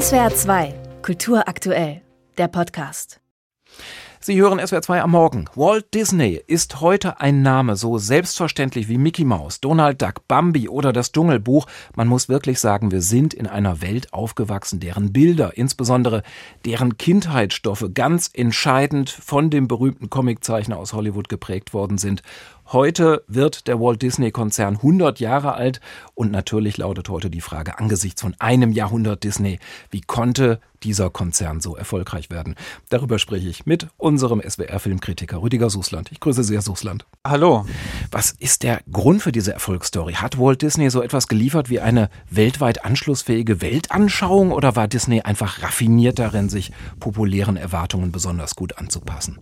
SWR 2, Kultur aktuell, der Podcast. Sie hören SWR 2 am Morgen. Walt Disney ist heute ein Name so selbstverständlich wie Mickey Mouse, Donald Duck, Bambi oder das Dschungelbuch. Man muss wirklich sagen, wir sind in einer Welt aufgewachsen, deren Bilder, insbesondere deren Kindheitsstoffe ganz entscheidend von dem berühmten Comiczeichner aus Hollywood geprägt worden sind. Heute wird der Walt Disney Konzern 100 Jahre alt und natürlich lautet heute die Frage angesichts von einem Jahrhundert Disney, wie konnte dieser Konzern so erfolgreich werden? Darüber spreche ich mit unserem SWR-Filmkritiker Rüdiger Susland. Ich grüße sehr, Susland. Hallo. Was ist der Grund für diese Erfolgsstory? Hat Walt Disney so etwas geliefert wie eine weltweit anschlussfähige Weltanschauung oder war Disney einfach raffiniert darin, sich populären Erwartungen besonders gut anzupassen?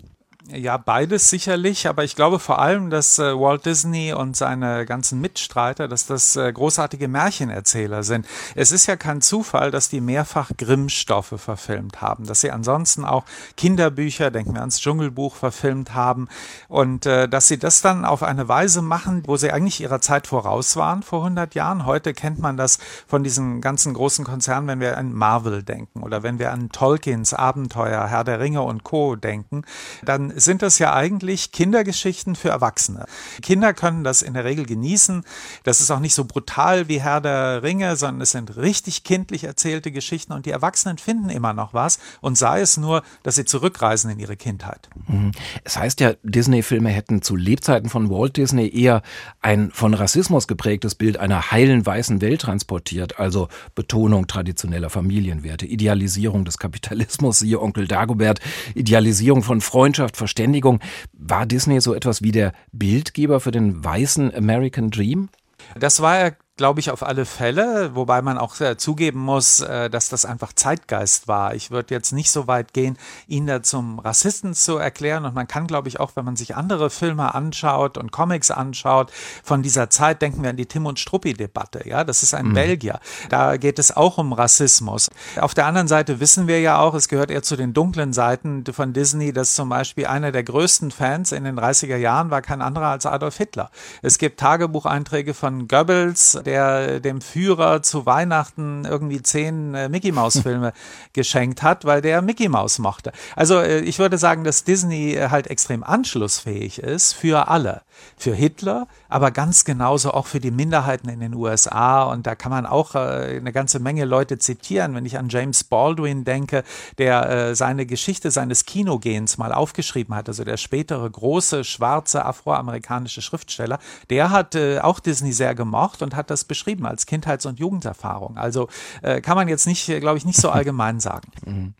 Ja, beides sicherlich, aber ich glaube vor allem, dass äh, Walt Disney und seine ganzen Mitstreiter, dass das äh, großartige Märchenerzähler sind. Es ist ja kein Zufall, dass die mehrfach Grimm-Stoffe verfilmt haben, dass sie ansonsten auch Kinderbücher, denken wir ans Dschungelbuch, verfilmt haben und äh, dass sie das dann auf eine Weise machen, wo sie eigentlich ihrer Zeit voraus waren vor 100 Jahren. Heute kennt man das von diesen ganzen großen Konzernen, wenn wir an Marvel denken oder wenn wir an Tolkiens Abenteuer, Herr der Ringe und Co. denken, dann sind das ja eigentlich Kindergeschichten für Erwachsene. Kinder können das in der Regel genießen. Das ist auch nicht so brutal wie Herr der Ringe, sondern es sind richtig kindlich erzählte Geschichten und die Erwachsenen finden immer noch was und sei es nur, dass sie zurückreisen in ihre Kindheit. Mhm. Es heißt ja, Disney-Filme hätten zu Lebzeiten von Walt Disney eher ein von Rassismus geprägtes Bild einer heilen weißen Welt transportiert, also Betonung traditioneller Familienwerte, Idealisierung des Kapitalismus, siehe Onkel Dagobert, Idealisierung von Freundschaft, Verständigung. War Disney so etwas wie der Bildgeber für den weißen American Dream? Das war er glaube ich, auf alle Fälle, wobei man auch äh, zugeben muss, äh, dass das einfach Zeitgeist war. Ich würde jetzt nicht so weit gehen, ihn da zum Rassisten zu erklären. Und man kann, glaube ich, auch, wenn man sich andere Filme anschaut und Comics anschaut, von dieser Zeit denken wir an die Tim und Struppi-Debatte. Ja, das ist ein mhm. Belgier. Da geht es auch um Rassismus. Auf der anderen Seite wissen wir ja auch, es gehört eher zu den dunklen Seiten von Disney, dass zum Beispiel einer der größten Fans in den 30er Jahren war kein anderer als Adolf Hitler. Es gibt Tagebucheinträge von Goebbels, der dem Führer zu Weihnachten irgendwie zehn äh, Mickey Maus Filme geschenkt hat, weil der Mickey Maus mochte. Also äh, ich würde sagen, dass Disney äh, halt extrem anschlussfähig ist für alle. Für Hitler, aber ganz genauso auch für die Minderheiten in den USA. Und da kann man auch äh, eine ganze Menge Leute zitieren. Wenn ich an James Baldwin denke, der äh, seine Geschichte seines Kinogens mal aufgeschrieben hat, also der spätere große schwarze afroamerikanische Schriftsteller, der hat äh, auch Disney sehr gemocht und hat das beschrieben als Kindheits- und Jugenderfahrung. Also äh, kann man jetzt nicht, glaube ich, nicht so allgemein sagen. Mhm.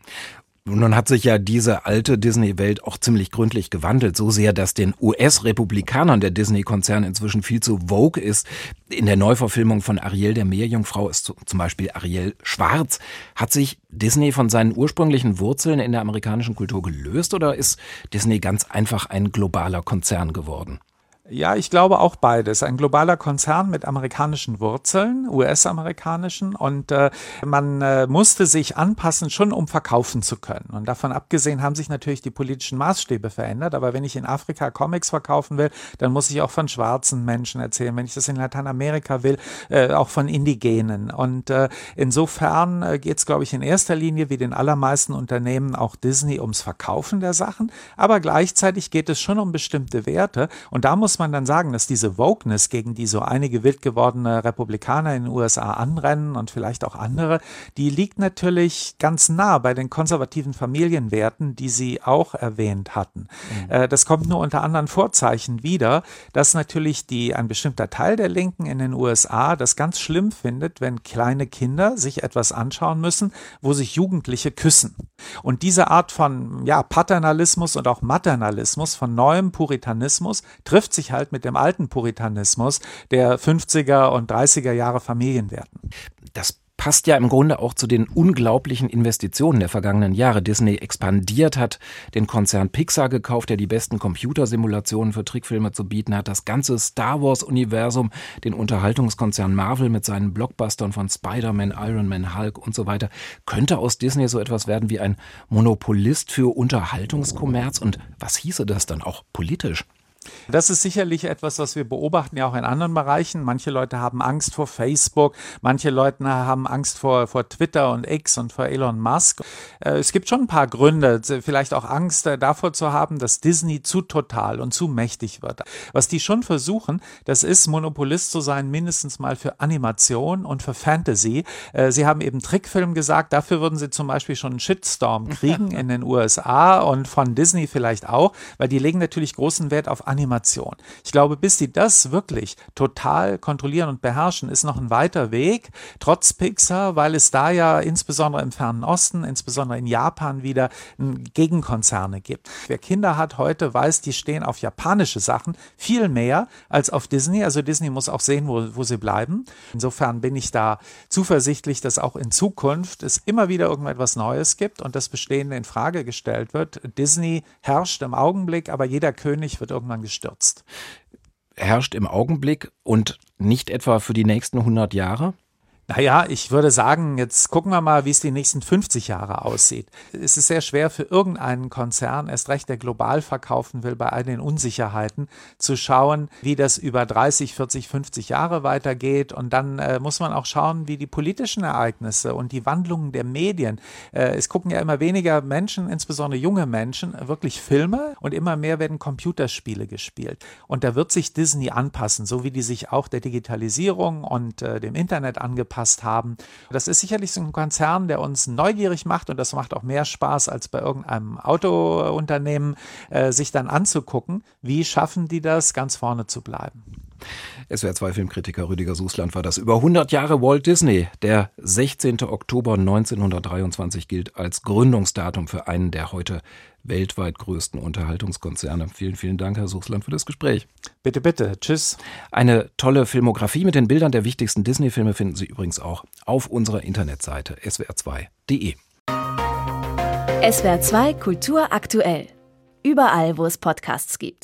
Nun hat sich ja diese alte Disney-Welt auch ziemlich gründlich gewandelt, so sehr, dass den US-Republikanern der Disney-Konzern inzwischen viel zu vogue ist. In der Neuverfilmung von Ariel der Meerjungfrau ist zum Beispiel Ariel schwarz. Hat sich Disney von seinen ursprünglichen Wurzeln in der amerikanischen Kultur gelöst oder ist Disney ganz einfach ein globaler Konzern geworden? Ja, ich glaube auch beides. Ein globaler Konzern mit amerikanischen Wurzeln, US-amerikanischen, und äh, man äh, musste sich anpassen, schon um verkaufen zu können. Und davon abgesehen haben sich natürlich die politischen Maßstäbe verändert. Aber wenn ich in Afrika Comics verkaufen will, dann muss ich auch von schwarzen Menschen erzählen. Wenn ich das in Lateinamerika will, äh, auch von Indigenen. Und äh, insofern äh, geht es, glaube ich, in erster Linie, wie den allermeisten Unternehmen, auch Disney ums Verkaufen der Sachen. Aber gleichzeitig geht es schon um bestimmte Werte. Und da muss muss man dann sagen, dass diese Wokeness, gegen die so einige wild gewordene Republikaner in den USA anrennen und vielleicht auch andere, die liegt natürlich ganz nah bei den konservativen Familienwerten, die Sie auch erwähnt hatten. Mhm. Äh, das kommt nur unter anderen Vorzeichen wieder, dass natürlich die, ein bestimmter Teil der Linken in den USA das ganz schlimm findet, wenn kleine Kinder sich etwas anschauen müssen, wo sich Jugendliche küssen. Und diese Art von ja, Paternalismus und auch Maternalismus, von neuem Puritanismus, trifft sich sich halt mit dem alten Puritanismus der 50er und 30er Jahre Familienwerten. Das passt ja im Grunde auch zu den unglaublichen Investitionen der vergangenen Jahre. Disney expandiert hat, den Konzern Pixar gekauft, der die besten Computersimulationen für Trickfilme zu bieten hat, das ganze Star Wars-Universum, den Unterhaltungskonzern Marvel mit seinen Blockbustern von Spider-Man, Iron Man, Hulk und so weiter. Könnte aus Disney so etwas werden wie ein Monopolist für Unterhaltungskommerz? Und was hieße das dann auch politisch? Das ist sicherlich etwas, was wir beobachten, ja auch in anderen Bereichen. Manche Leute haben Angst vor Facebook, manche Leute haben Angst vor, vor Twitter und X und vor Elon Musk. Äh, es gibt schon ein paar Gründe, vielleicht auch Angst äh, davor zu haben, dass Disney zu total und zu mächtig wird. Was die schon versuchen, das ist Monopolist zu sein, mindestens mal für Animation und für Fantasy. Äh, sie haben eben Trickfilm gesagt, dafür würden sie zum Beispiel schon einen Shitstorm kriegen in den USA und von Disney vielleicht auch, weil die legen natürlich großen Wert auf Animation. Ich glaube, bis sie das wirklich total kontrollieren und beherrschen, ist noch ein weiter Weg, trotz Pixar, weil es da ja insbesondere im Fernen Osten, insbesondere in Japan wieder Gegenkonzerne gibt. Wer Kinder hat heute, weiß, die stehen auf japanische Sachen viel mehr als auf Disney. Also Disney muss auch sehen, wo, wo sie bleiben. Insofern bin ich da zuversichtlich, dass auch in Zukunft es immer wieder irgendetwas Neues gibt und das Bestehende in Frage gestellt wird. Disney herrscht im Augenblick, aber jeder König wird irgendwann gestürzt. Herrscht im Augenblick und nicht etwa für die nächsten 100 Jahre? Naja, ich würde sagen, jetzt gucken wir mal, wie es die nächsten 50 Jahre aussieht. Es ist sehr schwer für irgendeinen Konzern, erst recht der global verkaufen will, bei all den Unsicherheiten, zu schauen, wie das über 30, 40, 50 Jahre weitergeht. Und dann äh, muss man auch schauen, wie die politischen Ereignisse und die Wandlungen der Medien. Äh, es gucken ja immer weniger Menschen, insbesondere junge Menschen, wirklich Filme und immer mehr werden Computerspiele gespielt. Und da wird sich Disney anpassen, so wie die sich auch der Digitalisierung und äh, dem Internet angepasst angepasst haben. Das ist sicherlich so ein Konzern, der uns neugierig macht und das macht auch mehr Spaß als bei irgendeinem Autounternehmen, äh, sich dann anzugucken, wie schaffen die das, ganz vorne zu bleiben. SWR 2 Filmkritiker Rüdiger Susland war das. Über 100 Jahre Walt Disney. Der 16. Oktober 1923 gilt als Gründungsdatum für einen der heute weltweit größten Unterhaltungskonzerne. Vielen, vielen Dank, Herr Susland, für das Gespräch. Bitte, bitte. Tschüss. Eine tolle Filmografie mit den Bildern der wichtigsten Disney-Filme finden Sie übrigens auch auf unserer Internetseite swr2.de. SWR 2 Kultur aktuell. Überall, wo es Podcasts gibt.